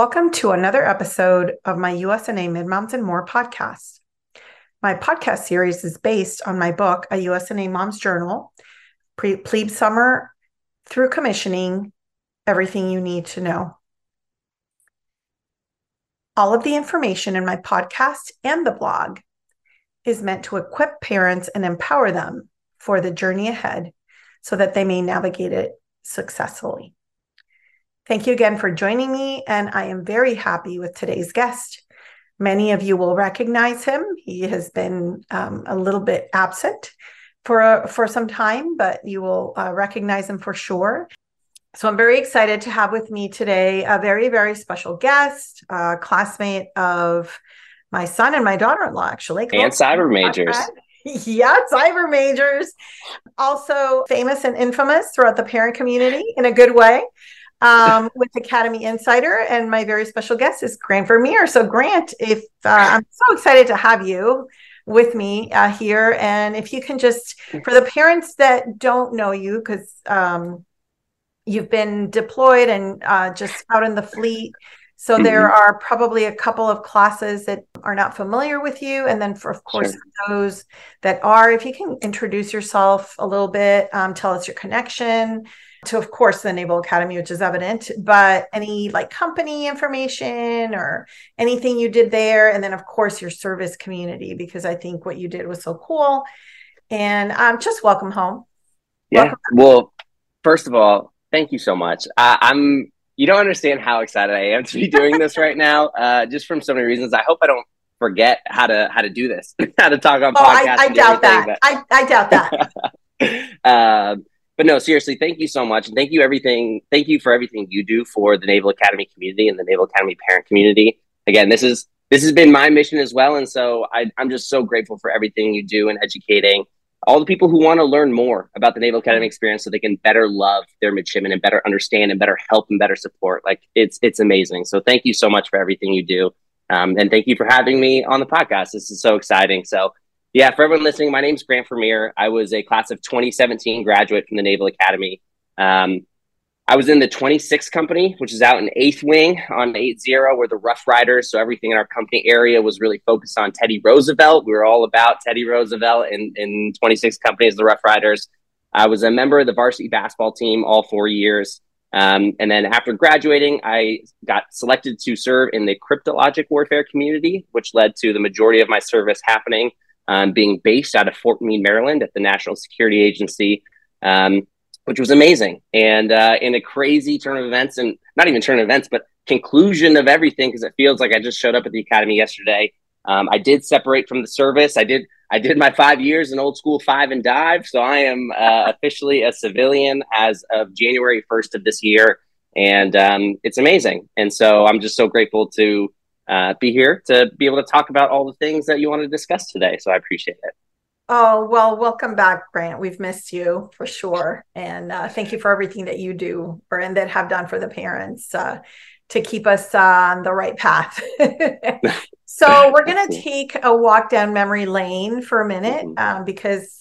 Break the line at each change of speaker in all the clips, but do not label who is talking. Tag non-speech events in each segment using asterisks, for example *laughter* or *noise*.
Welcome to another episode of my USNA Mid Moms and More podcast. My podcast series is based on my book, A USNA Mom's Journal, Pre- Plebe Summer through Commissioning Everything You Need to Know. All of the information in my podcast and the blog is meant to equip parents and empower them for the journey ahead so that they may navigate it successfully. Thank you again for joining me, and I am very happy with today's guest. Many of you will recognize him. He has been um, a little bit absent for for some time, but you will uh, recognize him for sure. So I'm very excited to have with me today a very very special guest, a classmate of my son and my daughter-in-law, actually,
and cyber majors. *laughs*
yeah, cyber majors, also famous and infamous throughout the parent community in a good way um, with Academy Insider, and my very special guest is Grant Vermeer. So, Grant, if uh, I'm so excited to have you with me uh, here, and if you can just, for the parents that don't know you, because um, you've been deployed and uh, just out in the fleet. So mm-hmm. there are probably a couple of classes that are not familiar with you, and then for of course sure. those that are, if you can introduce yourself a little bit, um, tell us your connection, to of course the naval academy which is evident but any like company information or anything you did there? And then of course your service community because i think what you did was so cool. And um, just welcome home.
Yeah. Welcome well first of all thank you so much. Uh, i'm you don't understand how excited i am to be doing this right *laughs* now uh, just from so many reasons. I hope i don't forget how to how to do this *laughs* how to talk on
oh, podcasts I, I doubt that. but... I, I doubt that.
Um, *laughs* but no, seriously, thank you so much. And thank you everything. Thank you for everything you do for the Naval Academy community and the Naval Academy parent community. Again, this is this has been my mission as well. And so I, I'm just so grateful for everything you do in educating all the people who want to learn more about the Naval Academy experience so they can better love their midshipmen and better understand and better help and better support. Like it's it's amazing. So thank you so much for everything you do. Um, and thank you for having me on the podcast. This is so exciting. So yeah, for everyone listening, my name is Grant Vermeer. I was a class of 2017 graduate from the Naval Academy. Um, I was in the 26th company, which is out in Eighth Wing on 80, where the Rough Riders. So everything in our company area was really focused on Teddy Roosevelt. We were all about Teddy Roosevelt in, in 26 companies, the Rough Riders. I was a member of the varsity basketball team all four years. Um, and then after graduating, I got selected to serve in the cryptologic warfare community, which led to the majority of my service happening um, being based out of Fort Meade, Maryland at the National Security Agency, um, which was amazing. And uh, in a crazy turn of events, and not even turn of events, but conclusion of everything, because it feels like I just showed up at the academy yesterday. Um, I did separate from the service. I did. I did my five years in old school five and dive, so I am uh, officially a civilian as of January first of this year, and um, it's amazing. And so I'm just so grateful to uh, be here to be able to talk about all the things that you want to discuss today. So I appreciate it.
Oh, well, welcome back, Grant. We've missed you for sure. And uh, thank you for everything that you do or and that have done for the parents uh, to keep us on the right path. *laughs* so we're going *laughs* to take a walk down memory lane for a minute mm-hmm. um, because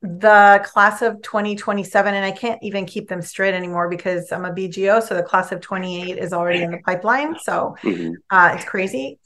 the class of 2027 and i can't even keep them straight anymore because i'm a bgo so the class of 28 is already in the pipeline so mm-hmm. uh, it's crazy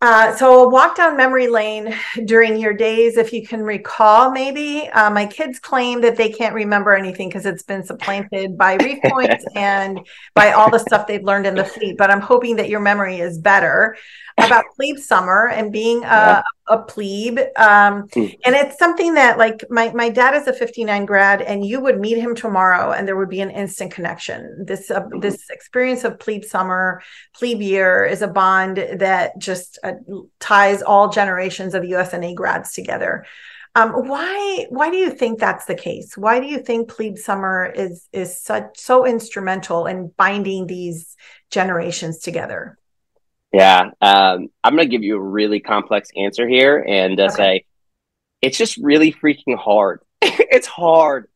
uh, so walk down memory lane during your days if you can recall maybe uh, my kids claim that they can't remember anything because it's been supplanted by *laughs* reef points and by all the stuff they've learned in the fleet but i'm hoping that your memory is better about plebe summer and being a, yeah. a plebe. Um, mm. And it's something that, like, my, my dad is a 59 grad, and you would meet him tomorrow, and there would be an instant connection. This uh, mm-hmm. this experience of plebe summer, plebe year is a bond that just uh, ties all generations of USNA grads together. Um, why why do you think that's the case? Why do you think plebe summer is is such so instrumental in binding these generations together?
Yeah, um, I'm going to give you a really complex answer here and uh, okay. say it's just really freaking hard. *laughs* it's hard.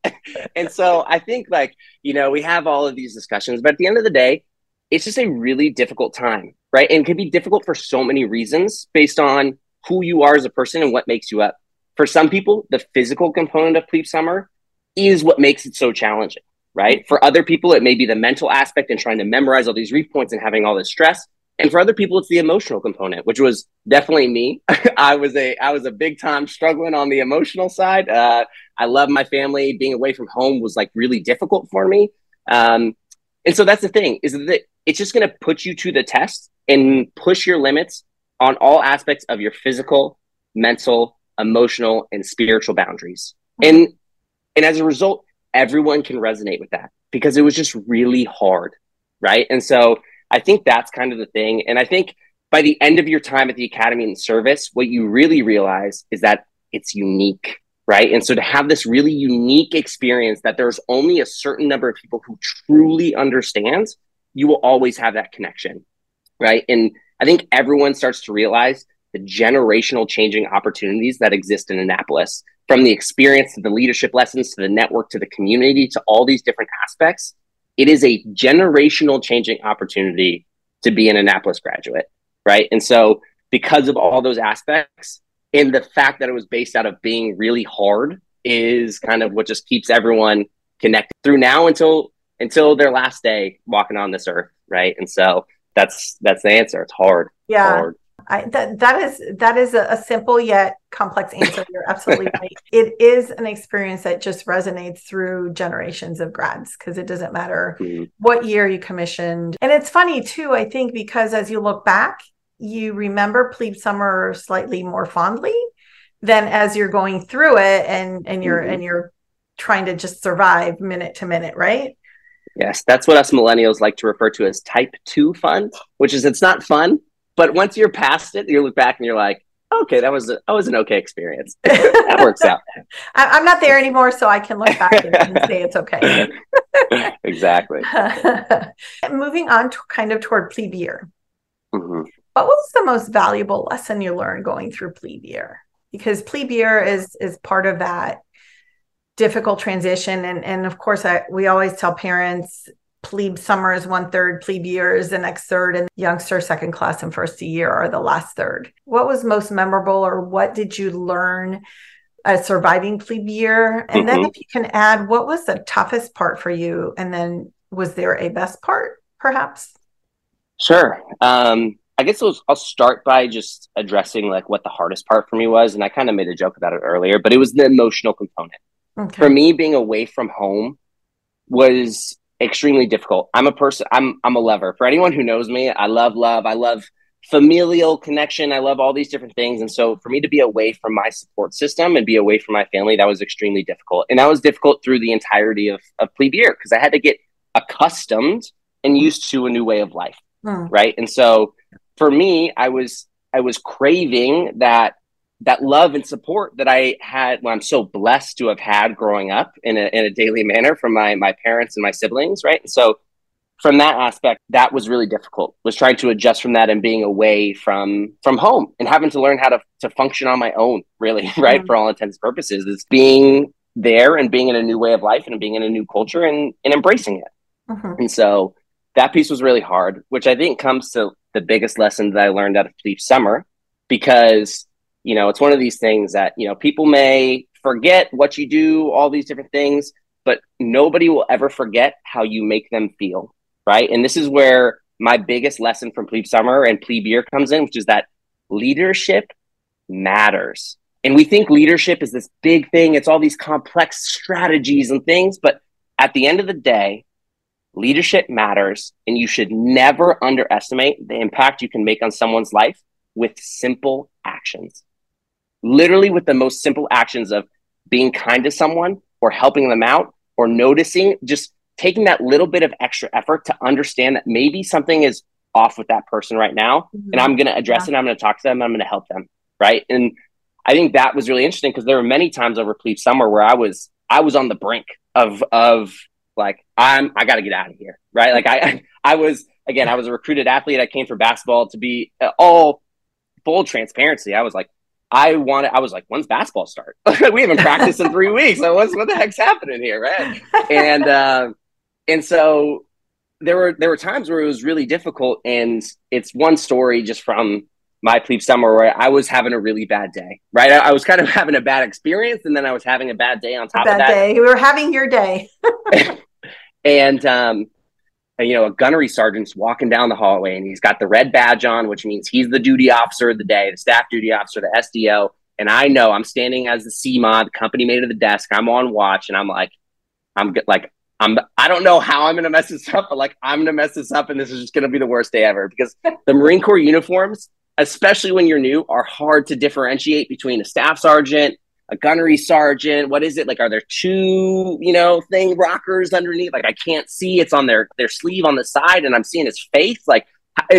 and so I think, like, you know, we have all of these discussions, but at the end of the day, it's just a really difficult time, right? And it can be difficult for so many reasons based on who you are as a person and what makes you up. For some people, the physical component of Plebe Summer is what makes it so challenging right? For other people, it may be the mental aspect and trying to memorize all these reef points and having all this stress. And for other people, it's the emotional component, which was definitely me. *laughs* I was a I was a big time struggling on the emotional side. Uh, I love my family. Being away from home was like really difficult for me. Um, and so that's the thing is that it's just going to put you to the test and push your limits on all aspects of your physical, mental, emotional, and spiritual boundaries. And and as a result, everyone can resonate with that because it was just really hard, right? And so I think that's kind of the thing. And I think by the end of your time at the academy and service, what you really realize is that it's unique, right? And so to have this really unique experience that there's only a certain number of people who truly understands, you will always have that connection, right? And I think everyone starts to realize the generational changing opportunities that exist in Annapolis from the experience to the leadership lessons to the network to the community to all these different aspects. It is a generational changing opportunity to be an Annapolis graduate, right? And so, because of all those aspects, and the fact that it was based out of being really hard is kind of what just keeps everyone connected through now until until their last day walking on this earth, right? And so that's that's the answer. It's hard.
Yeah.
hard.
I, that that is that is a, a simple yet complex answer. You're absolutely *laughs* right. It is an experience that just resonates through generations of grads because it doesn't matter mm-hmm. what year you commissioned. And it's funny too, I think, because as you look back, you remember plebe summer slightly more fondly than as you're going through it and and you're mm-hmm. and you're trying to just survive minute to minute, right?
Yes, that's what us millennials like to refer to as type two fun, which is it's not fun, but once you're past it, you look back and you're like, okay, that was a, that was an okay experience. *laughs* that works out. *laughs*
I'm not there anymore, so I can look back and say it's okay. *laughs*
exactly.
Moving on to kind of toward plebe year. Mm-hmm. What was the most valuable lesson you learned going through plebe year? Because plebe year is is part of that difficult transition, and and of course, I, we always tell parents plebe summer is one third, plebe year is the next third, and youngster second class and first year are the last third. What was most memorable, or what did you learn as surviving plebe year? And mm-hmm. then, if you can add, what was the toughest part for you? And then, was there a best part, perhaps?
Sure. Um, I guess I'll, I'll start by just addressing like what the hardest part for me was, and I kind of made a joke about it earlier, but it was the emotional component. Okay. For me, being away from home was extremely difficult. I'm a person. I'm I'm a lover. For anyone who knows me, I love love. I love familial connection. I love all these different things. And so for me to be away from my support system and be away from my family, that was extremely difficult. And that was difficult through the entirety of, of plebe year because I had to get accustomed and used to a new way of life. Hmm. Right. And so for me, I was I was craving that that love and support that I had, well, I'm so blessed to have had growing up in a, in a daily manner from my, my parents and my siblings. Right. And so from that aspect, that was really difficult was trying to adjust from that and being away from, from home and having to learn how to, to function on my own really. *laughs* Right. Mm-hmm. For all intents and purposes is being there and being in a new way of life and being in a new culture and, and embracing it. Mm-hmm. And so that piece was really hard, which I think comes to the biggest lesson that I learned out of Plebe Summer because you know, it's one of these things that, you know, people may forget what you do, all these different things, but nobody will ever forget how you make them feel. Right. And this is where my biggest lesson from plebe summer and plebe year comes in, which is that leadership matters. And we think leadership is this big thing, it's all these complex strategies and things. But at the end of the day, leadership matters. And you should never underestimate the impact you can make on someone's life with simple actions literally with the most simple actions of being kind to someone or helping them out or noticing, just taking that little bit of extra effort to understand that maybe something is off with that person right now. Mm-hmm. And I'm going to address yeah. it. I'm going to talk to them. I'm going to help them. Right. And I think that was really interesting because there were many times over Plebe Summer where I was, I was on the brink of, of like, I'm, I got to get out of here. Right. Like I, I was, again, I was a recruited athlete. I came for basketball to be uh, all full transparency. I was like, I wanted, I was like, when's basketball start? *laughs* we haven't practiced in three weeks. So what's, what the heck's happening here? Right. And, *laughs* uh, and so there were, there were times where it was really difficult. And it's one story just from my plebe summer where I was having a really bad day, right? I, I was kind of *laughs* having a bad experience and then I was having a bad day on top
of
that.
day. We were having your day.
and um, you know, a gunnery sergeant's walking down the hallway and he's got the red badge on, which means he's the duty officer of the day, the staff duty officer, the SDO. And I know I'm standing as the CMOD, the company mate of the deck. I'm on watch and I'm like, I'm like, I'm, I don't know how I'm going to mess this up, but like, I'm going to mess this up and this is just going to be the worst day ever because the Marine Corps uniforms, especially when you're new, are hard to differentiate between a staff sergeant, a gunnery sergeant. What is it like? Are there two, you know, thing rockers underneath? Like I can't see. It's on their their sleeve on the side, and I'm seeing his face. Like,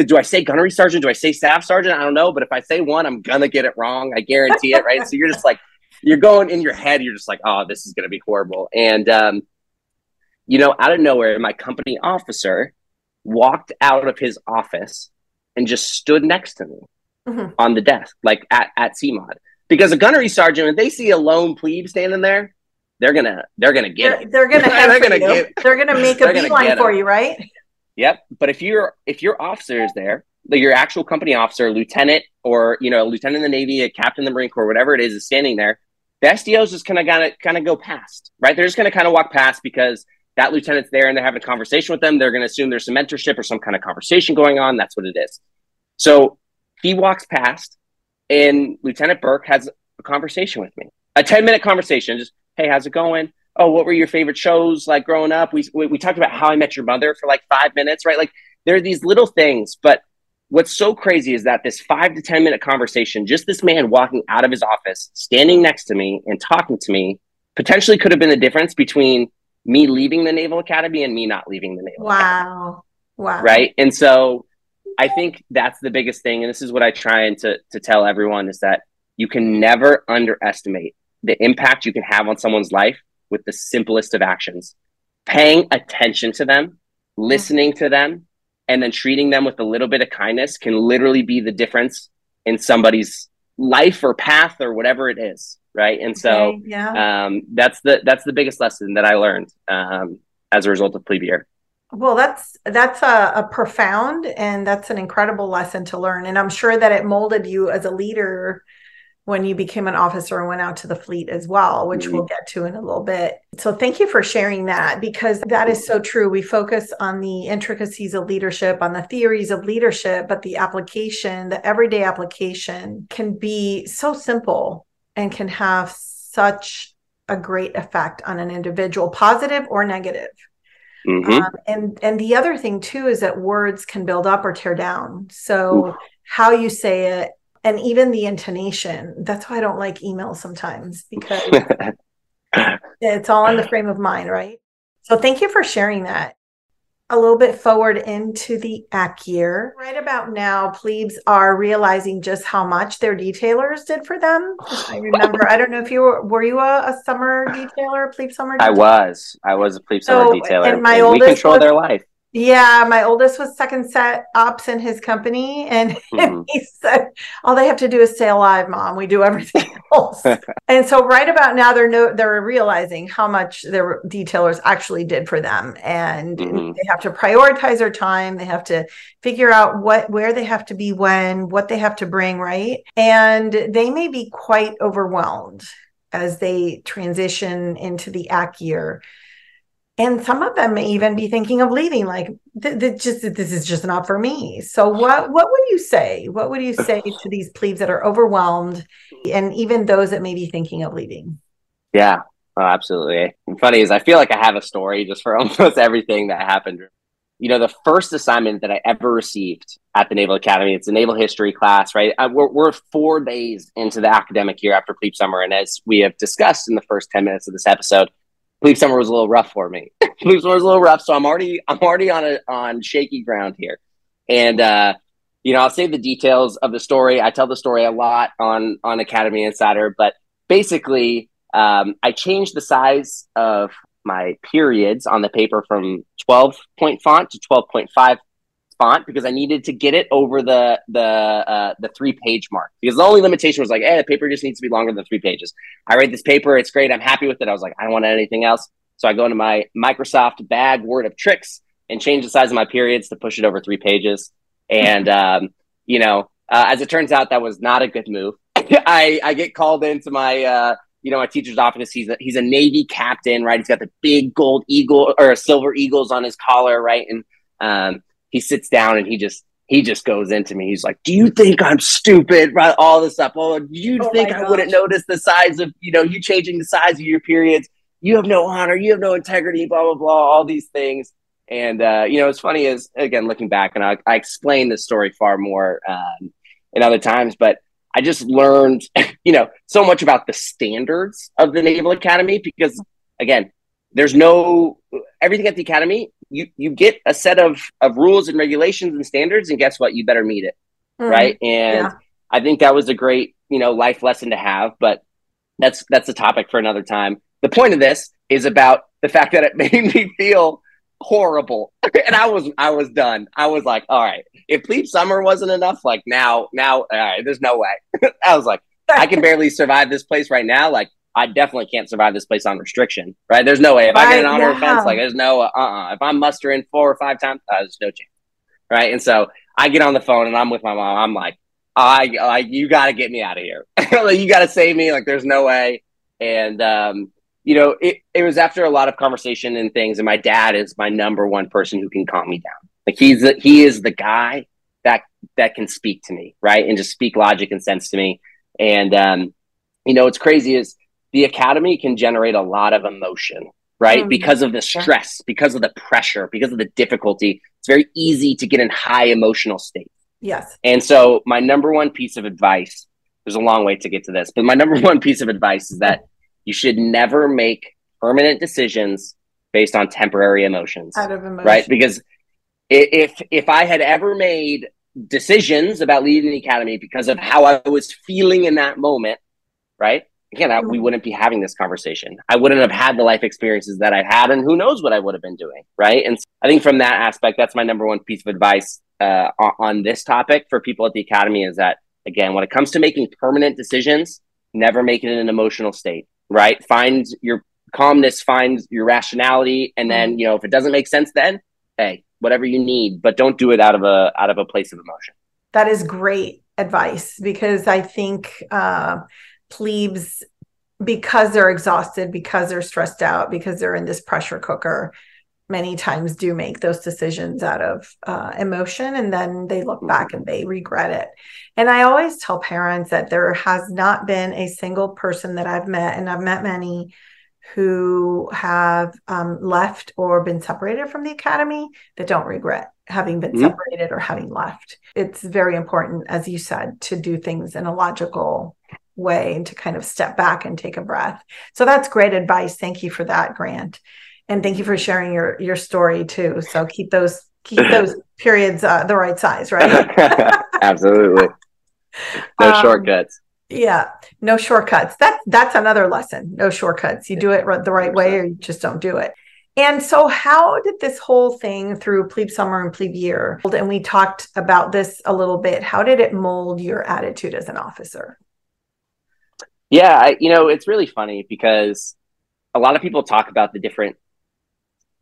do I say gunnery sergeant? Do I say staff sergeant? I don't know. But if I say one, I'm gonna get it wrong. I guarantee it. Right. so you're just like you're going in your head. You're just like, oh, this is gonna be horrible. And um, you know, out of nowhere, my company officer walked out of his office and just stood next to me mm-hmm. on the desk, like at at CMOD because a gunnery sergeant, if they see a lone plebe standing there, they're gonna they're gonna get
they're, they're gonna *laughs* they're gonna get they're gonna *laughs* make a beeline for you, right?
Yep. But if your if your officer is there, like your actual company officer, lieutenant, or you know, lieutenant in the Navy, a captain in the Marine Corps, whatever it is, is standing there, the SDO is just kind of gonna kind of go past, right? They're just gonna kind of walk past because that lieutenant's there and they're having a conversation with them. They're gonna assume there's some mentorship or some kind of conversation going on. That's what it is. So he walks past and Lieutenant Burke has a conversation with me, a 10 minute conversation. Just, hey, how's it going? Oh, what were your favorite shows like growing up? We, we, we talked about how I met your mother for like five minutes, right? Like there are these little things, but what's so crazy is that this five to 10 minute conversation, just this man walking out of his office, standing next to me and talking to me, potentially could have been the difference between me leaving the Naval Academy and me not leaving the Naval
wow.
Academy.
Wow.
Right. And so I think that's the biggest thing, and this is what I try and to to tell everyone is that you can never underestimate the impact you can have on someone's life with the simplest of actions. Paying attention to them, listening to them, and then treating them with a little bit of kindness can literally be the difference in somebody's life or path or whatever it is right and so okay, yeah. um, that's the that's the biggest lesson that i learned um, as a result of plebe year
well, that's that's a, a, profound and that's an incredible lesson to learn, and I'm sure that it molded you as a leader when you became an officer and went out to the fleet as well, which mm-hmm. we'll get to in a little bit. So, thank you for sharing that because that is so true. We focus on the intricacies of leadership, on the theories of leadership, but the application, the everyday application, can be so simple and can have such a great effect on an individual, positive or negative. Mm-hmm. Um, and and the other thing too is that words can build up or tear down. So how you say it and even the intonation. That's why I don't like emails sometimes because *laughs* it's all in the frame of mind, right? So thank you for sharing that a little bit forward into the AC year. Right about now, plebes are realizing just how much their detailers did for them. I *laughs* remember, I don't know if you were, were you a, a summer detailer, plebe summer detailer?
I was. I was a plebe so, summer detailer.
And my and oldest
we control was, their life.
Yeah, my oldest was second set ops in his company, *laughs* and, mm-hmm. he said, "All they have to do is stay alive, mom. We do everything *laughs* else." *laughs* and so, right about now, they're no, they're realizing how much their detailers actually did for them, and mm-hmm. they have to prioritize their time. They have to figure out what where they have to be when, what they have to bring, right? And they may be quite overwhelmed as they transition into the AC year and some of them may even be thinking of leaving like th- th- just this is just not for me. So what what would you say? What would you say to these plebes that are overwhelmed and even those that may be thinking of leaving?
Yeah. Oh, absolutely. And funny is i feel like i have a story just for *laughs* almost everything that happened. You know the first assignment that i ever received at the naval academy it's a naval history class right? I, we're, we're four days into the academic year after plebe summer. And as we have discussed in the first 10 minutes of this episode Plebe summer was a little rough for me. *laughs* Plebe summer was a little rough, so I'm already I'm already on a on shaky ground here. And uh, you know, I'll save the details of the story. I tell the story a lot on on Academy Insider, but basically, um, I changed the size of my periods on the paper from 12 point font to 12.5 font because I needed to get it over the the uh, the three page mark because the only limitation was like, hey, the paper just needs to be longer than three pages. I write this paper, it's great, I'm happy with it. I was like, I don't want anything else, so I go into my Microsoft bag word of tricks and change the size of my periods to push it over three pages. And *laughs* um, you know, uh, as it turns out, that was not a good move. *laughs* I I get called into my uh, you know, my teacher's office. He's a, he's a Navy captain, right? He's got the big gold eagle or silver eagles on his collar, right? And um, he sits down and he just he just goes into me. He's like, "Do you think I'm stupid?" Right? All this stuff. Oh, do you oh think I wouldn't notice the size of you know you changing the size of your periods? You have no honor. You have no integrity. Blah blah blah. All these things. And uh, you know, it's funny is again looking back, and I, I explain this story far more um, in other times, but I just learned, *laughs* you know, so much about the standards of the Naval Academy because, again, there's no everything at the academy. You you get a set of of rules and regulations and standards, and guess what? You better meet it, mm, right? And yeah. I think that was a great you know life lesson to have. But that's that's a topic for another time. The point of this is about the fact that it *laughs* made me feel horrible *laughs* and i was i was done i was like all right if plebe summer wasn't enough like now now all right there's no way *laughs* i was like i can barely survive this place right now like i definitely can't survive this place on restriction right? There's no way. If right, i get an honor yeah. offense like there's no uh-uh. If i'm mustering four or five times uh, there's no chance right? And so i get on the phone and i'm with my mom. I'm like i like you got to get me out of here. *laughs* Like, you got to save me. Like there's no way. And um you know, it, it was after a lot of conversation and things, and my dad is my number one person who can calm me down. Like he's the, he is the guy that that can speak to me, right, and just speak logic and sense to me. And um, you know, what's crazy is the academy can generate a lot of emotion, right, mm-hmm. because of the stress, because of the pressure, because of the difficulty. It's very easy to get in high emotional states.
Yes.
And so, my number one piece of advice. There's a long way to get to this, but my number *laughs* one piece of advice is that you should never make permanent decisions based on temporary emotions.
Out of emotion.
Right? Because if if I had ever made decisions about leaving the academy because of how I was feeling in that moment, right? Again, I, we mm-hmm. wouldn't be having this conversation. I wouldn't have had the life experiences that I've had, and who knows what I would have been doing, right? And so I think from that aspect, that's my number one piece of advice uh, on, on this topic for people at the academy is that again, when it comes to making permanent decisions, never make it in an emotional state right? Find your calmness, find your rationality, and then mm-hmm. you know if it doesn't make sense, then hey, whatever you need, but don't do it out of a out of a place of emotion.
That is great advice because I think uh, plebes, because they're exhausted, because they're stressed out, because they're in this pressure cooker, many times do make those decisions out of uh, emotion and then they look back and they regret it. And I always tell parents that there has not been a single person that I've met, and I've met many who have um, left or been separated from the academy that don't regret having been mm-hmm. separated or having left. It's very important, as you said, to do things in a logical way and to kind of step back and take a breath. So that's great advice. Thank you for that, Grant and thank you for sharing your your story too. So keep those keep *laughs* those periods uh, the right size, right? *laughs*
Absolutely. No um, shortcuts.
Yeah, no shortcuts. That that's another lesson. No shortcuts. You do it the right way, or you just don't do it. And so, how did this whole thing through plebe summer and plebe year, and we talked about this a little bit, how did it mold your attitude as an officer?
Yeah, I, you know, it's really funny because a lot of people talk about the different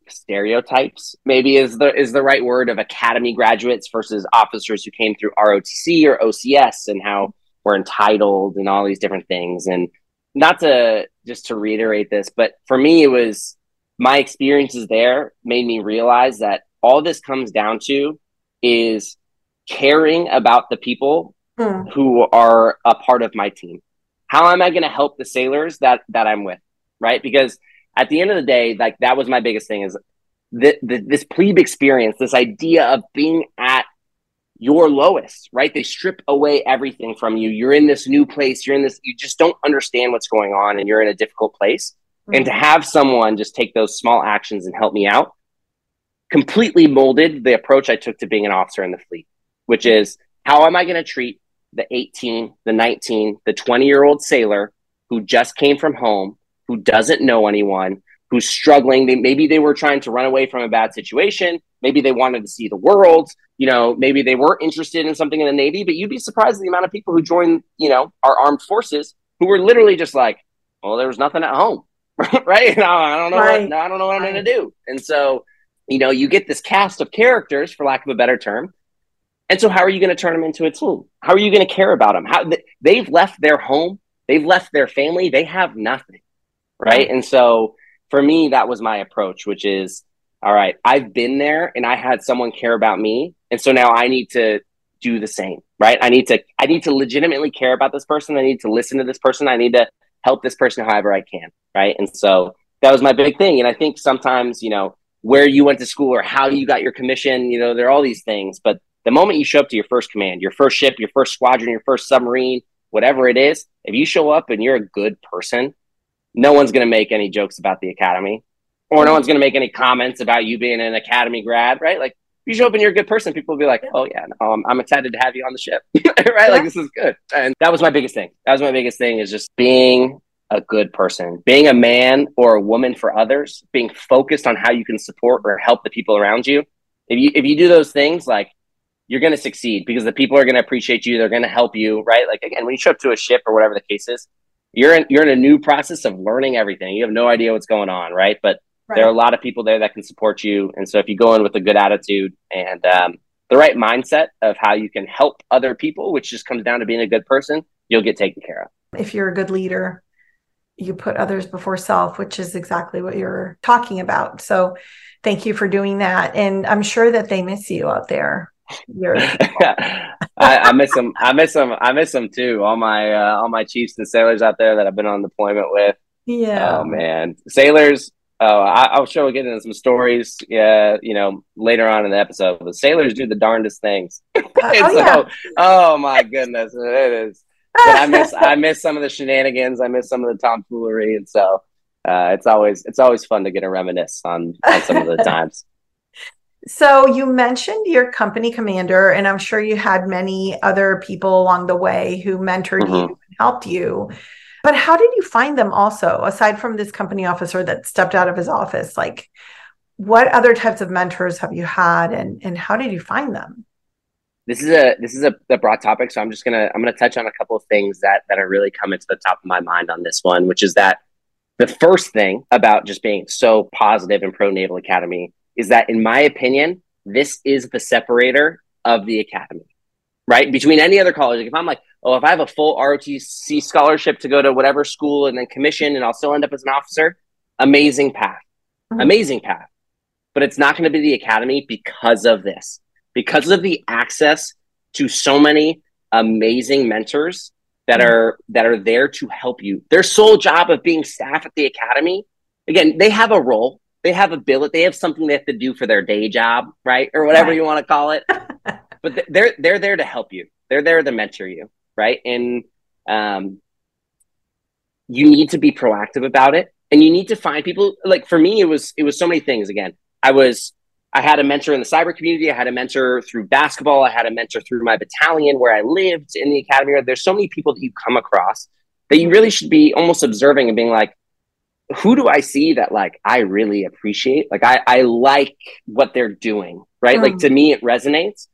stereotypes. Maybe is the is the right word of academy graduates versus officers who came through ROTC or OCS and how we're entitled and all these different things. And not to just to reiterate this but for me it was my experiences there made me realize that all this comes down to is caring about the people mm. who are a part of my team how am i going to help the sailors that that i'm with right because at the end of the day, like that was my biggest thing is the, the, this plebe experience, this idea of being at your lowest, right? They strip away everything from you. You're in this new place. You're in this, you just don't understand what's going on and you're in a difficult place. Mm-hmm. And to mm-hmm. have someone just take those small actions and help me out completely molded the approach I took to being an officer in the fleet, which is how am I going to treat the 18, the 19, the 20 year old sailor who just came from home who doesn't know anyone, who's struggling. They, maybe they were trying to run away from a bad situation. Maybe they wanted to see the world. You know, maybe they were interested in something in the Navy, but you'd be surprised at the amount of people who join, you know, our armed forces who were literally just like, well, there was nothing at home. *laughs* right. I don't know. Right. What, I don't know what I'm going to do. And so, you know, you get this cast of characters, for lack of a better term. And so, how are you going to turn them into a team? How are you going to care about them? How they've left their home they've left their family, they have nothing. Right. And so for me, that was my approach, which is all right, I've been there and I had someone care about me. And so now I need to do the same, right? I need to, I need to legitimately care about this person. I need to listen to this person. I need to help this person however I can. Right. And so that was my big thing. And I think sometimes, you know, where you went to school or how you got your commission, you know, there are all these things. But the moment you show up to your first command, your first ship, your first squadron, your first submarine, whatever it is, if you show up and you're a good person, no one's going to make any jokes about the academy or no one's going to make any comments about you being an academy grad, right? Like, if you show up and you're a good person, people will be like, oh, yeah, no, um, I'm excited to have you on the ship, *laughs* right? Like, this is good. And that was my biggest thing. That was my biggest thing is just being a good person, being a man or a woman for others, being focused on how you can support or help the people around you. If you if you do those things, like you're going to succeed because the people are going to appreciate you. They're going to help you, right? Like again, when you show up to a ship or whatever the case is, you're in you're in a new process of learning everything. You have no idea what's going on, right? But right. there are a lot of people there that can support you, and so if you go in with a good attitude and um, the right mindset of how you can help other people, which just comes down to being a good person, you'll get taken care of.
If you're a good leader, you put others before self, which is exactly what you're talking about. So thank you for doing that. And I'm sure that they miss you out there. *laughs*
I, I, miss them. I miss them. I miss them too. All my uh, all my chiefs and sailors out there that I've been on deployment with.
Yeah.
Oh man, sailors. Oh, I, will show get into some stories. Yeah, you know, later on in the episode. The sailors do the darndest things. *laughs* oh, so, yeah. oh my goodness, it is. But I miss I miss some of the shenanigans. I miss some of the tomfoolery, and so uh, it's always it's always fun to get a reminisce on on some of the *laughs* times.
So you mentioned your company commander, and I'm sure you had many other people along the way who mentored mm-hmm. you and helped you. But how did you find them also, aside from this company officer that stepped out of his office? Like, what other types of mentors have you had, and and how did you find them?
This is a this is a, a broad topic, so I'm just gonna I'm gonna touch on a couple of things that that are really coming to the top of my mind on this one, which is that the first thing about just being so positive in Pro Naval Academy is that, in my opinion, this is the separator of the academy, right? Between any other college. Like if I'm like, oh, if I have a full ROTC scholarship to go to whatever school and then commission and I'll still end up as an officer, amazing path, mm-hmm. amazing path. But it's not going to be the academy because of this, because of the access to so many amazing mentors that mm-hmm. are that are there to help you. Their sole job of being staff at the academy, again, they have a role they have a billet, they have something they have to do for their day job, right? Or whatever right. you want to call it. *laughs* but they're they're there to help you. They're there to mentor you, right? And um, you need to be proactive about it, and you need to find people. Like for me, it was it was so many things. Again, I was I had a mentor in the cyber community. I had a mentor through basketball. I had a mentor through my battalion where I lived in the academy. There's so many people that you come across that you really should be almost observing and being like, who do I see that like I really appreciate? Like I, I like what they're doing, right? Mm. Like to me, it resonates.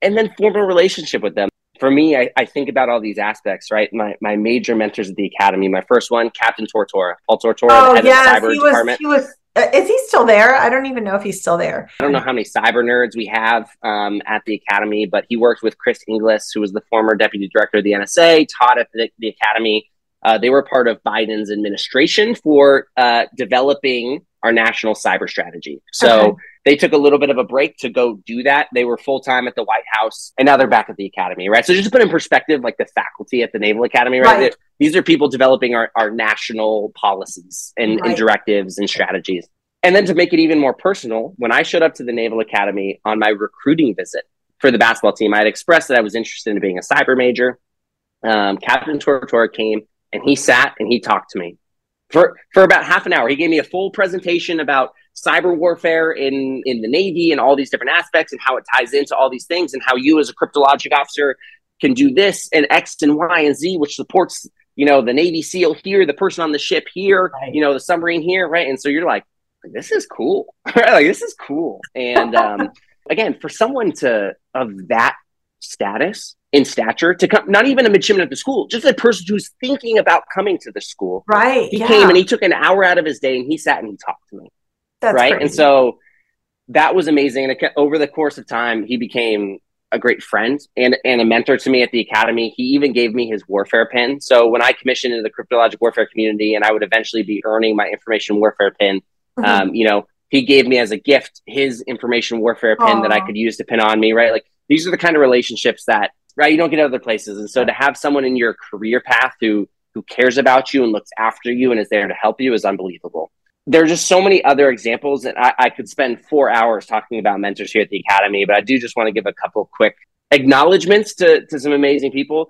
And then form a relationship with them. For me, I, I think about all these aspects, right? My my major mentors at the academy. My first one, Captain Tortora, Paul Tortora,
oh, head yes, of cyber he was, department. He was uh, is he still there? I don't even know if he's still there.
I don't know how many cyber nerds we have um, at the academy, but he worked with Chris Inglis, who was the former deputy director of the NSA, taught at the, the academy. Uh, they were part of Biden's administration for uh, developing our national cyber strategy. So okay. they took a little bit of a break to go do that. They were full time at the White House, and now they're back at the academy, right? So just to put in perspective, like the faculty at the Naval Academy, right? right. These are people developing our, our national policies and, right. and directives and strategies. And then to make it even more personal, when I showed up to the Naval Academy on my recruiting visit for the basketball team, I had expressed that I was interested in being a cyber major. Um, Captain Tortora came and he sat and he talked to me for for about half an hour. He gave me a full presentation about cyber warfare in in the Navy and all these different aspects and how it ties into all these things and how you as a cryptologic officer can do this and X and Y and Z, which supports you know the Navy SEAL here, the person on the ship here, right. you know the submarine here, right? And so you're like, this is cool, *laughs* like this is cool. And um, *laughs* again, for someone to of that status in stature to come, not even a midshipman at the school, just a person who's thinking about coming to the school.
Right.
He yeah. came and he took an hour out of his day and he sat and he talked to me. That's right. Crazy. And so that was amazing. And over the course of time, he became a great friend and, and a mentor to me at the academy. He even gave me his warfare pin. So when I commissioned into the cryptologic warfare community and I would eventually be earning my information warfare pin, mm-hmm. um, you know, he gave me as a gift his information warfare pin Aww. that I could use to pin on me, right? Like these are the kind of relationships that, right, you don't get other places. And so to have someone in your career path who who cares about you and looks after you and is there to help you is unbelievable. There are just so many other examples and I, I, could spend four hours talking about mentors here at the academy but i do just want to give a couple quick acknowledgments to, to some amazing people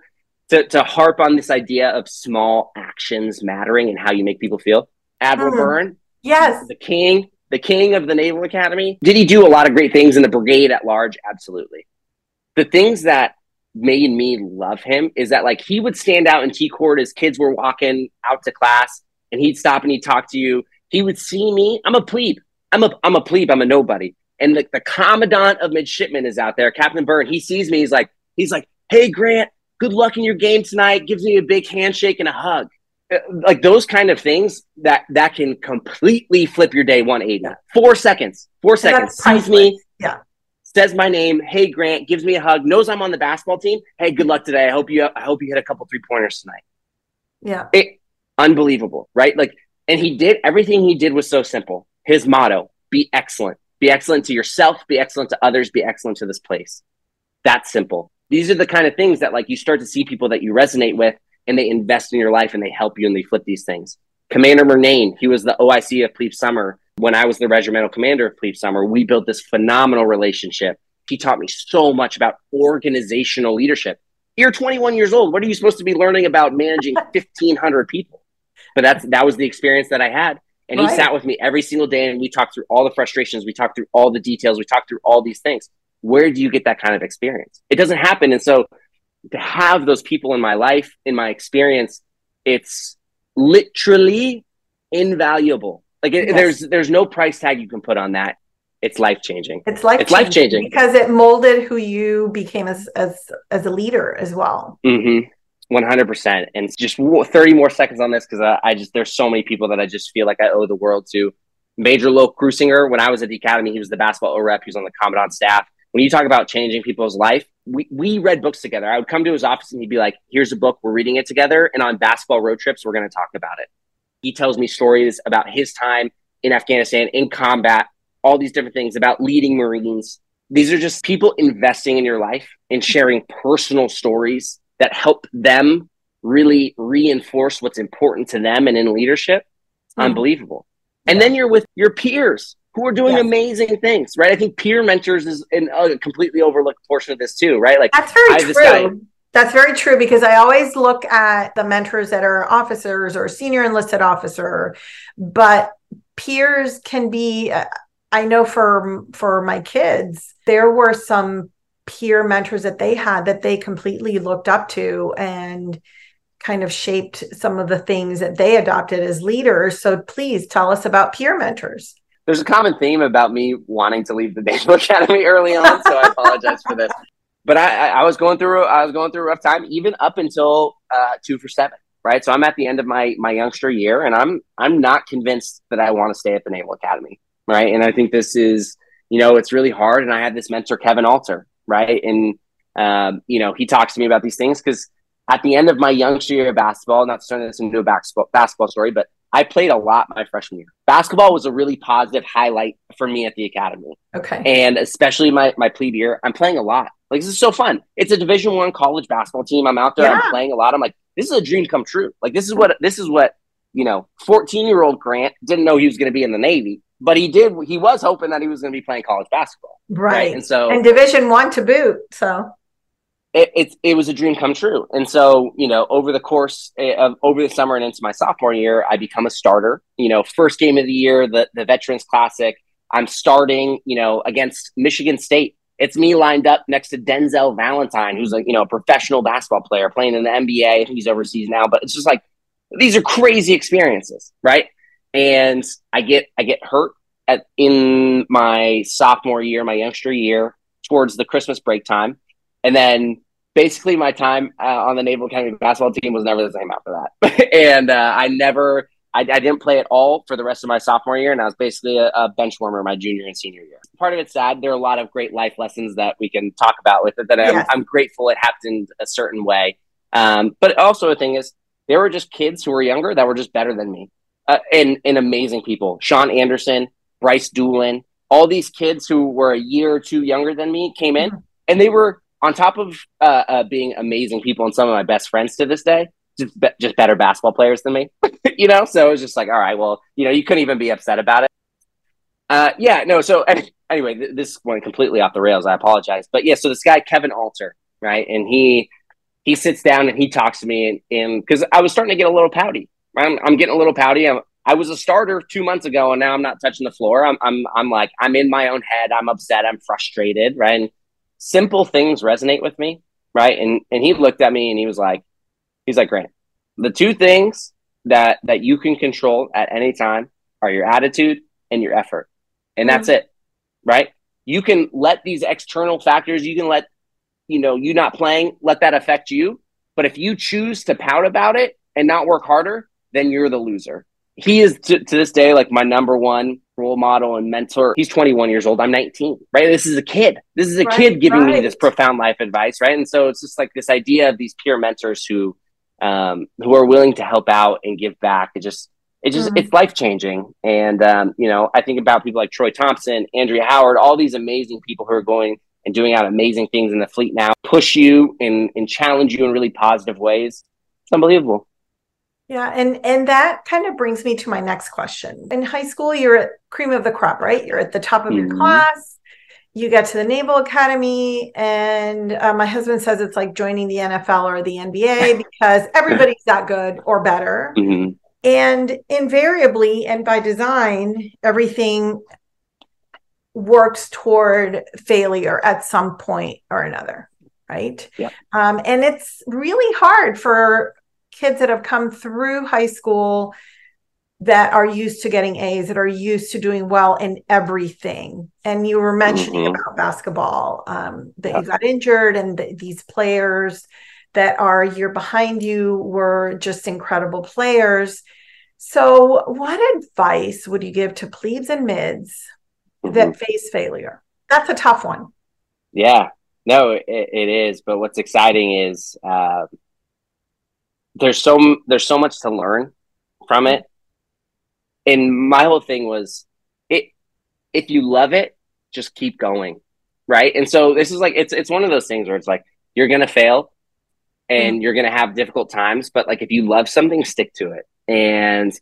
to, to harp on this idea of small actions mattering and how you make people feel. Admiral mm. byrne
yes.
the king the king of the naval academy did he do a lot of great things in the brigade at large? Absolutely. The things that made me love him is that like he would stand out in T court as kids were walking out to class and he'd stop and he'd talk to you he would see me. I'm a plebe. I'm a I'm a plebe. I'm a nobody. And the, the commandant of midshipmen is out there, Captain Byrne. He sees me. He's like, he's like, hey Grant, good luck in your game tonight. Gives me a big handshake and a hug. Uh, like those kind of things that that can completely flip your day 180. Four seconds. Four seconds. Sees me.
Yeah.
Says my name. Hey Grant. Gives me a hug. Knows I'm on the basketball team. Hey, good luck today. I hope you. I hope you hit a couple three pointers tonight.
Yeah.
It, unbelievable, right? Like and he did everything he did was so simple. His motto be excellent. Be excellent to yourself, be excellent to others, be excellent to this place. That's simple. These are the kind of things that like you start to see people that you resonate with and they invest in your life and they help you and they flip these things. Commander Murnane, he was the OIC of Plebe Summer when I was the regimental commander of Plebe Summer. We built this phenomenal relationship. He taught me so much about organizational leadership. You're 21 years old. What are you supposed to be learning about managing *laughs* 1,500 people? but that's that was the experience that I had. And right. he sat with me every single day and we talked through all the frustrations, we talked through all the details, we talked through all these things. Where do you get that kind of experience? It doesn't happen. And so to have those people in my life, in my experience, it's literally invaluable. Like it, yes. there's there's no price tag you can put on that. It's life changing.
It's life. It's life changing because it molded who you became as as as a leader as well.
Mm-hmm. 100% and just 30 more seconds on this because I, I, just there's so many people that i just feel like i owe the world to major Loke Cruisinger when i was at the academy he was the basketball rep he was on the commandant staff when you talk about changing people's life we, we read books together i would come to his office and he'd be like here's a book we're reading it together and on basketball road trips we're going to talk about it he tells me stories about his time in afghanistan in combat all these different things about leading marines these are just people investing in your life and sharing personal stories that help them really reinforce what's important to them and in leadership, mm. unbelievable. And then you're with your peers who are doing yes. amazing things, right? I think peer mentors is in a completely overlooked portion of this too, right? Like
that's very true. That's very true because I always look at the mentors that are officers or senior enlisted officer, but peers can be. Uh, I know for for my kids, there were some peer mentors that they had that they completely looked up to and kind of shaped some of the things that they adopted as leaders. So please tell us about peer mentors.
There's a common theme about me wanting to leave the Naval *laughs* Academy early on, so I apologize for this. But I, I, was going through I was going through a rough time, even up until uh, two for seven. Right, so I'm at the end of my my youngster year, and I'm I'm not convinced that I want to stay at the Naval Academy. Right, and I think this is you know it's really hard. And I had this mentor, Kevin Alter, right? And um, you know, he talks to me about these things because at the end of my youngster year of basketball, not to turn this into a basketball basketball story, but I played a lot my freshman year. Basketball was a really positive highlight for me at the academy.
Okay.
And especially my my plebe year, I'm playing a lot. Like this is so fun. It's a division one college basketball team. I'm out there, yeah. I'm playing a lot. I'm like, this is a dream come true. Like this is what this is what, you know, 14 year old Grant didn't know he was gonna be in the Navy but he did. He was hoping that he was going to be playing college basketball,
right? right?
And so,
and Division One to boot. So
it, it, was a dream come true. And so, you know, over the course eh, of over the summer and into my sophomore year, I become a starter. You know, first game of the year, the the Veterans Classic. I'm starting. You know, against Michigan State. It's me lined up next to Denzel Valentine, who's a you know a professional basketball player playing in the NBA. He's overseas now, but it's just like these are crazy experiences, right? and I get I get hurt at in my sophomore year, my youngster year, towards the Christmas break time, and then basically my time uh, on the Naval Academy basketball team was never the same after that, *laughs* and uh, I never I, I, didn't play at all for the rest of my sophomore year, and I was basically a, a, bench warmer my junior and senior year. Part of it's sad. There are a lot of great life lessons that we can talk about with it that I'm, I'm grateful it happened a certain way. Um, but also, the thing is, there were just kids who were younger that were just better than me uh, and, and amazing people. Sean Anderson, Bryce Doolin, all these kids who were a year or two younger than me came in, mm-hmm. and they were on top of uh, uh, being amazing people and some of my best friends to this day just be- just better basketball players than me, *laughs* you know. So it was just like, all right, well, you know, you couldn't even be upset about it. Uh, yeah, no. So *laughs* anyway, th- this went completely off the rails. I apologize, but yeah. So this guy Kevin Alter, right, and he he sits down and he talks to me, and because I was starting to get a little pouty, I'm, I'm getting a little pouty. I'm, I was a starter two months ago, and now I'm not touching the floor. I'm I'm I'm like I'm in my own head. I'm upset. I'm frustrated. Right. And simple things resonate with me. Right. And and he looked at me and he was like, He's like, Grant, the two things that that you can control at any time are your attitude and your effort. And that's mm-hmm. it. Right? You can let these external factors, you can let, you know, you not playing, let that affect you. But if you choose to pout about it and not work harder, then you're the loser. He is to, to this day like my number one role model and mentor. He's 21 years old. I'm 19, right? This is a kid. This is a right, kid giving right. me this profound life advice, right? And so it's just like this idea of these peer mentors who um, who are willing to help out and give back. It just it just mm-hmm. it's life changing. And um, you know, I think about people like Troy Thompson, Andrea Howard, all these amazing people who are going and doing out amazing things in the fleet now, push you and and challenge you in really positive ways. It's unbelievable.
Yeah, and and that kind of brings me to my next question. In high school, you're at cream of the crop, right? You're at the top of your mm-hmm. class you get to the Naval Academy, and uh, my husband says it's like joining the NFL or the NBA *laughs* because everybody's that good or better. Mm-hmm. And invariably, and by design, everything works toward failure at some point or another, right?
Yeah.
Um, and it's really hard for kids that have come through high school that are used to getting A's, that are used to doing well in everything. And you were mentioning mm-hmm. about basketball, um, that yeah. you got injured, and th- these players that are a year behind you were just incredible players. So, what advice would you give to plebes and mids mm-hmm. that face failure? That's a tough one.
Yeah, no, it, it is. But what's exciting is uh, there's so there's so much to learn from it. And my whole thing was it if you love it just keep going right? And so this is like it's it's one of those things where it's like you're gonna fail and mm-hmm. you're gonna have difficult times but like if you love something stick to it. And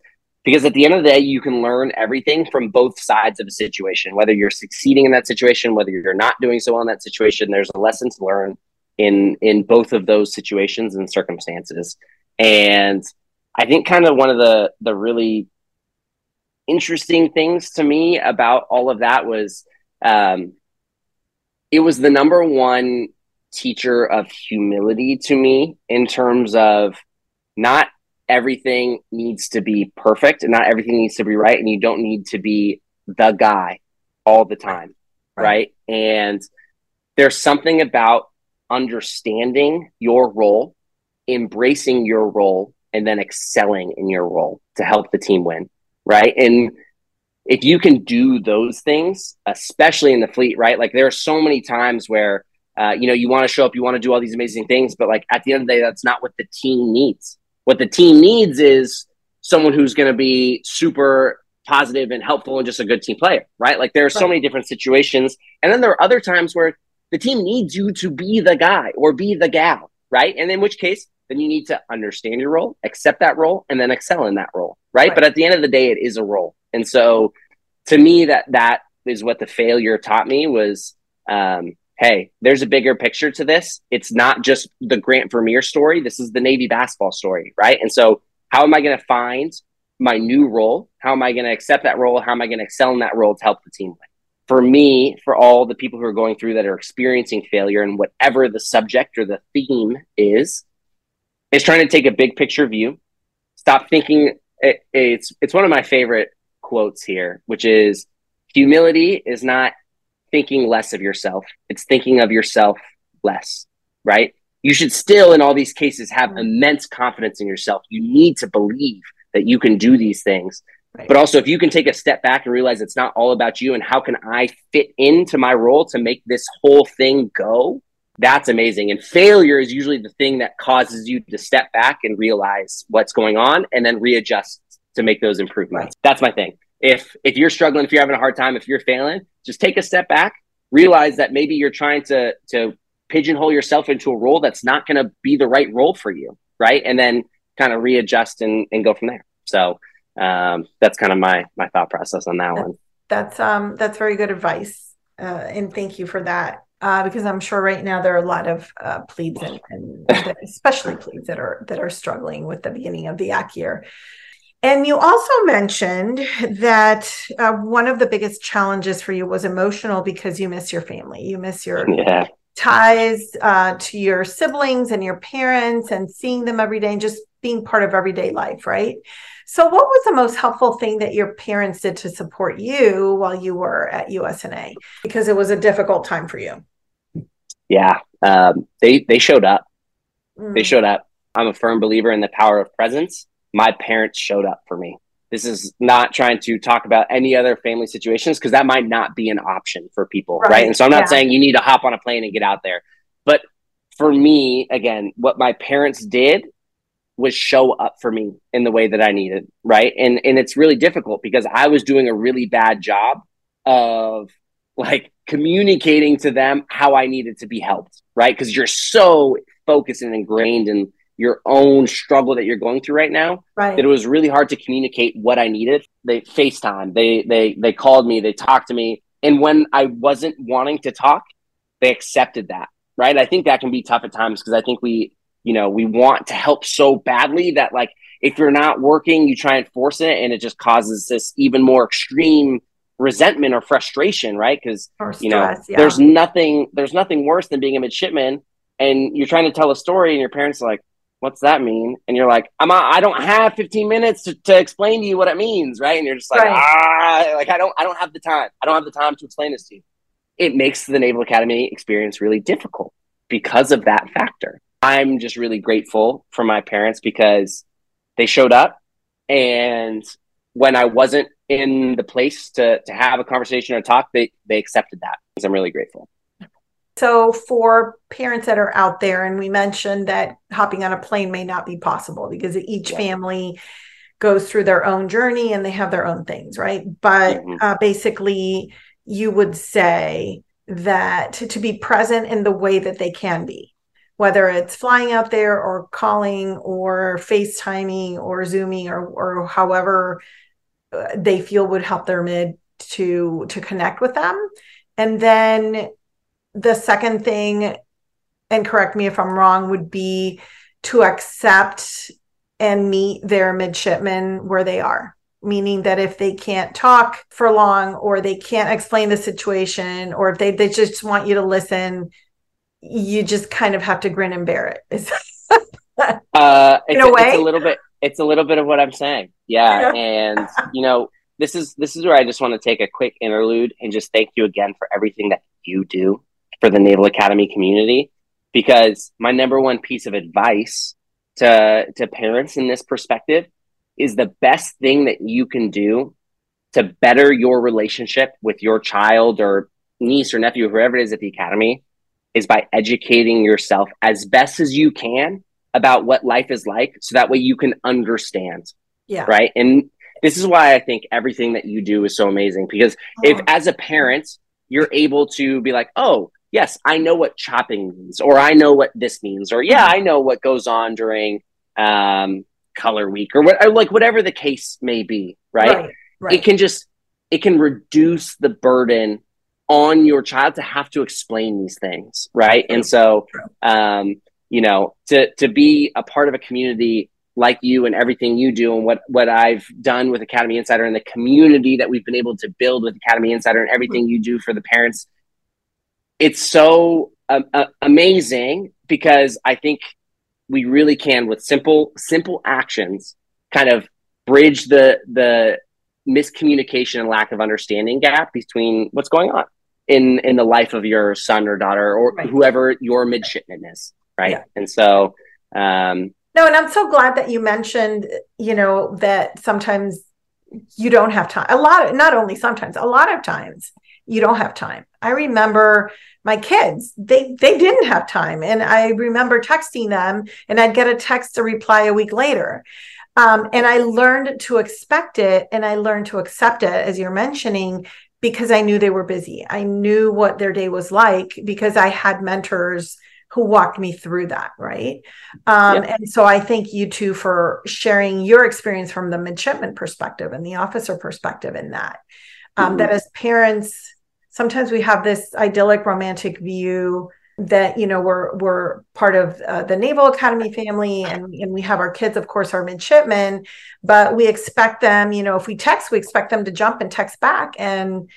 because at the end of the day you can learn everything from both sides of a situation whether you're succeeding in that situation whether you're not doing so well in that situation there's a lesson to learn in in both of those situations and circumstances and i think kind of one of the the really interesting things to me about all of that was um, it was the number one teacher of humility to me in terms of not everything needs to be perfect and not everything needs to be right and you don't need to be the guy all the time right, right? and there's something about understanding your role embracing your role and then excelling in your role to help the team win right? And if you can do those things, especially in the fleet, right? Like there are so many times where uh, you know you want to show up, you want to do all these amazing things, but like at the end of the day, that's not what the team needs. What the team needs is someone who's going to be super positive and helpful and just a good team player, right? Like there are so many different situations, and then there are other times where the team needs you to be the guy or be the gal, right? And in which case, then you need to understand your role, accept that role, and then excel in that role, right? right? But at the end of the day, it is a role, and so to me, that that is what the failure taught me was, um, hey, there's a bigger picture to this. It's not just the Grant Vermeer story. This is the Navy basketball story, right? And so, how am I going to find my new role? How am I going to accept that role? How am I going to excel in that role to help the team win? For me, for all the people who are going through that are experiencing failure and whatever the subject or the theme is, is trying to take a big picture view. Stop thinking. It, it's it's one of my favorite quotes here, which is humility is not thinking less of yourself; it's thinking of yourself less. Right? You should still, in all these cases, have immense confidence in yourself. You need to believe that you can do these things. Right. But also, if you can take a step back and realize it's not all about you and how can I fit into my role to make this whole thing go, that's amazing. And failure is usually the thing that causes you to step back and realize what's going on and then readjust to make those improvements. That's my thing. If if you're struggling, if you're having a hard time, if you're failing, just take a step back, realize that maybe you're trying to to pigeonhole yourself into a role that's not going to be the right role for you, right? And then kind of readjust and, and go from there. So um, that's kind of my my thought process on that one.
That's um that's very good advice, uh, and thank you for that. Uh, because I'm sure right now there are a lot of uh, plebes and, and especially plebes that are that are struggling with the beginning of the ACT year. And you also mentioned that uh, one of the biggest challenges for you was emotional because you miss your family. You miss your *laughs* yeah. ties uh, to your siblings and your parents and seeing them every day and just being part of everyday life, right? So, what was the most helpful thing that your parents did to support you while you were at USNA? Because it was a difficult time for you.
Yeah, um, they they showed up. Mm. They showed up. I'm a firm believer in the power of presence my parents showed up for me. This is not trying to talk about any other family situations because that might not be an option for people, right? right? And so I'm not yeah. saying you need to hop on a plane and get out there. But for me, again, what my parents did was show up for me in the way that I needed, right? And and it's really difficult because I was doing a really bad job of like communicating to them how I needed to be helped, right? Because you're so focused and ingrained in your own struggle that you're going through right now right. that it was really hard to communicate what I needed. They FaceTime, they they they called me, they talked to me. And when I wasn't wanting to talk, they accepted that. Right. I think that can be tough at times because I think we, you know, we want to help so badly that like if you're not working, you try and force it and it just causes this even more extreme resentment or frustration, right? Because you know, yeah. there's nothing there's nothing worse than being a midshipman and you're trying to tell a story and your parents are like, what's that mean? And you're like, I'm a, I don't have 15 minutes to, to explain to you what it means, right? And you're just like, right. ah, like I don't I don't have the time. I don't have the time to explain this to you. It makes the Naval Academy experience really difficult because of that factor. I'm just really grateful for my parents because they showed up and when I wasn't in the place to to have a conversation or talk, they they accepted that. So I'm really grateful.
So, for parents that are out there, and we mentioned that hopping on a plane may not be possible because each yeah. family goes through their own journey and they have their own things, right? But mm-hmm. uh, basically, you would say that to, to be present in the way that they can be, whether it's flying out there or calling or FaceTiming or Zooming or, or however uh, they feel would help their mid to to connect with them and then the second thing, and correct me if I'm wrong, would be to accept and meet their midshipmen where they are. Meaning that if they can't talk for long or they can't explain the situation or if they, they just want you to listen, you just kind of have to grin and bear it. *laughs*
uh, In a, way? It's a little bit it's a little bit of what I'm saying. Yeah. and *laughs* you know, this is this is where I just want to take a quick interlude and just thank you again for everything that you do for the Naval Academy community because my number one piece of advice to to parents in this perspective is the best thing that you can do to better your relationship with your child or niece or nephew whoever it is at the academy is by educating yourself as best as you can about what life is like so that way you can understand yeah right and this is why i think everything that you do is so amazing because oh. if as a parent you're able to be like oh yes, I know what chopping means, or I know what this means, or yeah, I know what goes on during um, color week, or what, or like whatever the case may be, right? Right, right? It can just it can reduce the burden on your child to have to explain these things, right? And so, um, you know, to to be a part of a community like you and everything you do and what what I've done with Academy Insider and the community that we've been able to build with Academy Insider and everything you do for the parents it's so uh, uh, amazing because I think we really can with simple simple actions kind of bridge the the miscommunication and lack of understanding gap between what's going on in in the life of your son or daughter or right. whoever your midshipman is right yeah. and so um
No, and I'm so glad that you mentioned, you know, that sometimes you don't have time. A lot of, not only sometimes, a lot of times you don't have time. I remember my kids, they they didn't have time. And I remember texting them and I'd get a text to reply a week later. Um, and I learned to expect it and I learned to accept it, as you're mentioning, because I knew they were busy. I knew what their day was like because I had mentors who walked me through that right um, and so i thank you too for sharing your experience from the midshipman perspective and the officer perspective in that um, mm-hmm. that as parents sometimes we have this idyllic romantic view that you know we're we're part of uh, the naval academy family and and we have our kids of course our midshipmen but we expect them you know if we text we expect them to jump and text back and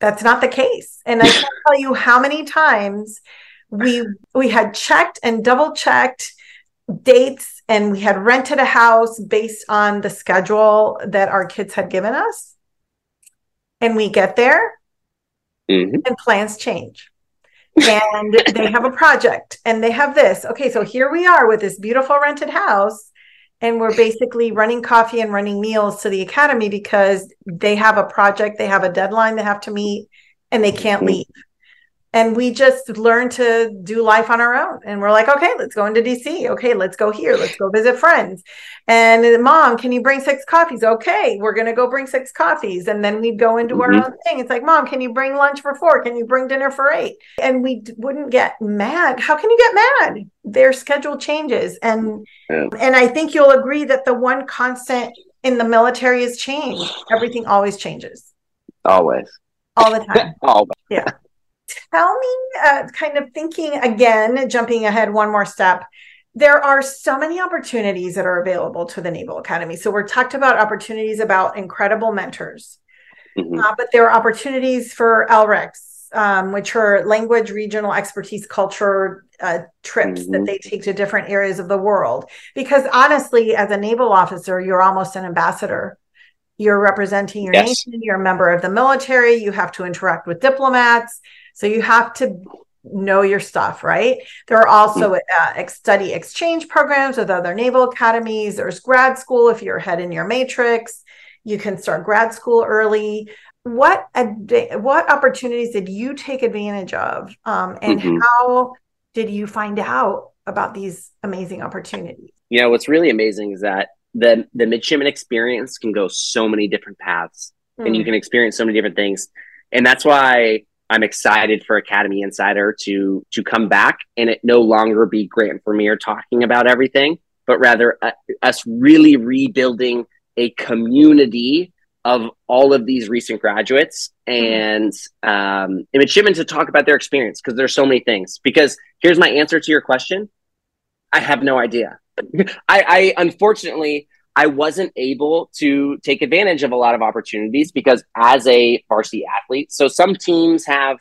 that's not the case. And i can't tell you how many times we we had checked and double checked dates and we had rented a house based on the schedule that our kids had given us. And we get there mm-hmm. and plans change and they have a project and they have this okay so here we are with this beautiful rented house and we're basically running coffee and running meals to the academy because they have a project they have a deadline they have to meet and they can't mm-hmm. leave and we just learned to do life on our own. And we're like okay let's go into dc okay let's go here. Let's go visit friends. And mom can you bring six coffees? Okay we're going to go bring six coffees. And then we'd go into mm-hmm. our own thing. It's like mom can you bring lunch for four? Can you bring dinner for eight? And we wouldn't get mad. How can you get mad? Their schedule changes. And yeah. and i think you'll agree that the one constant in the military is change. Everything always changes.
Always.
All the time. *laughs*
Always.
yeah tell me, uh, kind of thinking again, jumping ahead one more step, there are so many opportunities that are available to the Naval Academy. So we're talked about opportunities about incredible mentors, mm-hmm. uh, but there are opportunities for LRECs, um, which are language, regional expertise, culture uh, trips mm-hmm. that they take to different areas of the world. Because honestly, as a naval officer, you're almost an ambassador. You're representing your yes. nation. You're a member of the military. You have to interact with diplomats. So you have to know your stuff, right? There are also mm-hmm. uh, study exchange programs with other naval academies. There's grad school if you're ahead in your matrix. You can start grad school early. What ad- what opportunities did you take advantage of, um, and mm-hmm. how did you find out about these amazing opportunities?
You know, what's really amazing is that the the midshipman experience can go so many different paths, mm. and you mm. can experience so many different things, and that's why I'm excited for Academy Insider to to come back and it no longer be Grant Vermeer talking about everything, but rather uh, us really rebuilding a community of all of these recent graduates and um, and midshipmen to talk about their experience because there's so many things. Because here's my answer to your question: I have no idea. *laughs* I, I unfortunately I wasn't able to take advantage of a lot of opportunities because as a varsity athlete, so some teams have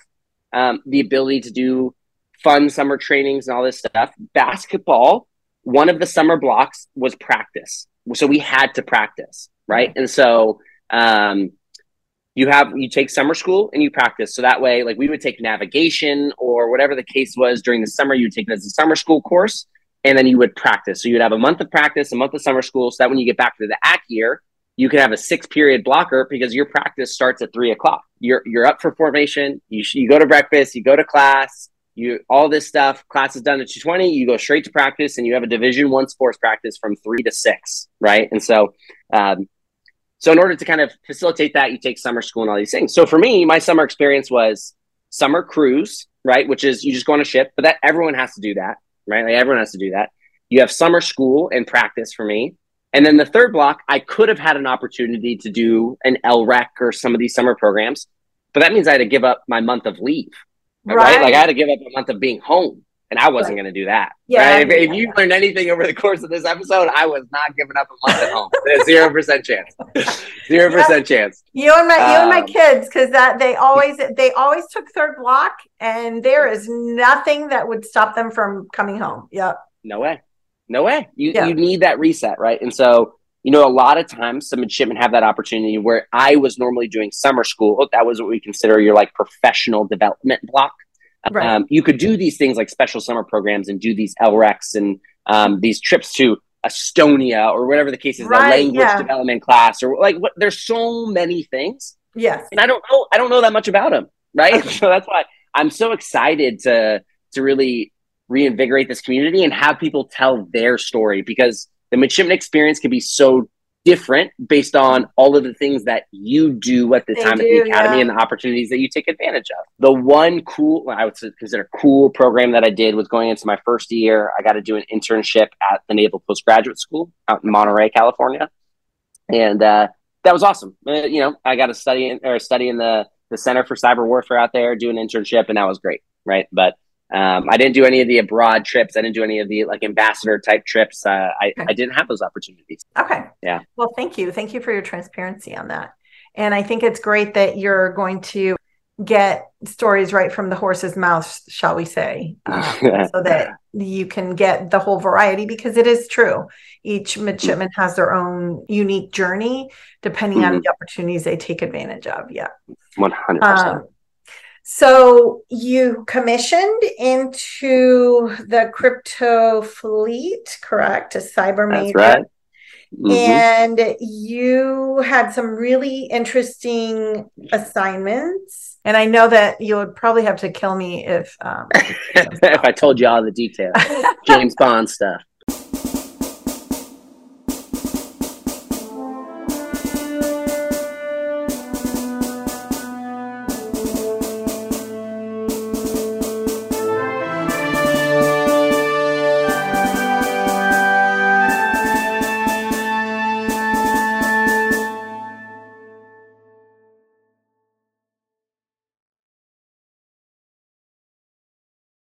um, the ability to do fun summer trainings and all this stuff. Basketball, one of the summer blocks was practice. So we had to practice, right? And so um, you have you take summer school and you practice. So that way, like we would take navigation or whatever the case was during the summer, you would take it as a summer school course and then you would practice. So you'd have a month of practice, a month of summer school, so that when you get back to the ACT year, you can have a six period blocker because your practice starts at three o'clock. You're you're up for formation. You you go to breakfast. You go to class. You all this stuff. Class is done at two twenty. You go straight to practice, and you have a Division One sports practice from three to six, right? And so, um, so in order to kind of facilitate that, you take summer school and all these things. So for me, my summer experience was summer cruise, right? Which is you just go on a ship, but that everyone has to do that right? Like everyone has to do that. You have summer school and practice for me. And then the third block, I could have had an opportunity to do an LREC or some of these summer programs, but that means I had to give up my month of leave, right? right? Like I had to give up a month of being home, and I wasn't right. going to do that. Yeah. Right? If, if you learned anything over the course of this episode, I was not giving up a month at home. Zero percent chance. *laughs* Zero percent chance.
You and my um, you and my um, kids, because that they always they always took third block, and there is nothing that would stop them from coming home. Yep.
No way. No way. You yeah. you need that reset, right? And so, you know, a lot of times some midshipmen have that opportunity where I was normally doing summer school. That was what we consider your like professional development block. Right. Um, you could do these things like special summer programs and do these LRECs and um, these trips to Estonia or whatever the case is, right, the language yeah. development class or like what. There's so many things.
Yes,
and I don't know. I don't know that much about them. Right, okay. *laughs* so that's why I'm so excited to to really reinvigorate this community and have people tell their story because the midshipman experience can be so different based on all of the things that you do at the they time do, at the academy yeah. and the opportunities that you take advantage of. The one cool, I would consider cool program that I did was going into my first year. I got to do an internship at the Naval Postgraduate School out in Monterey, California, and uh, that was awesome. Uh, you know, I got to study in, or study in the the Center for Cyber Warfare out there, do an internship, and that was great, right? But um, I didn't do any of the abroad trips. I didn't do any of the like ambassador type trips. Uh, I, okay. I didn't have those opportunities.
Okay.
Yeah.
Well, thank you. Thank you for your transparency on that. And I think it's great that you're going to get stories right from the horse's mouth, shall we say, um, *laughs* so that you can get the whole variety because it is true. Each midshipman has their own unique journey depending mm-hmm. on the opportunities they take advantage of. Yeah.
100%. Um,
so you commissioned into the crypto fleet, correct? A cyber
major. Right.
Mm-hmm. And you had some really interesting assignments. And I know that you would probably have to kill me if um, *laughs*
if I told you all the details, *laughs* James Bond stuff.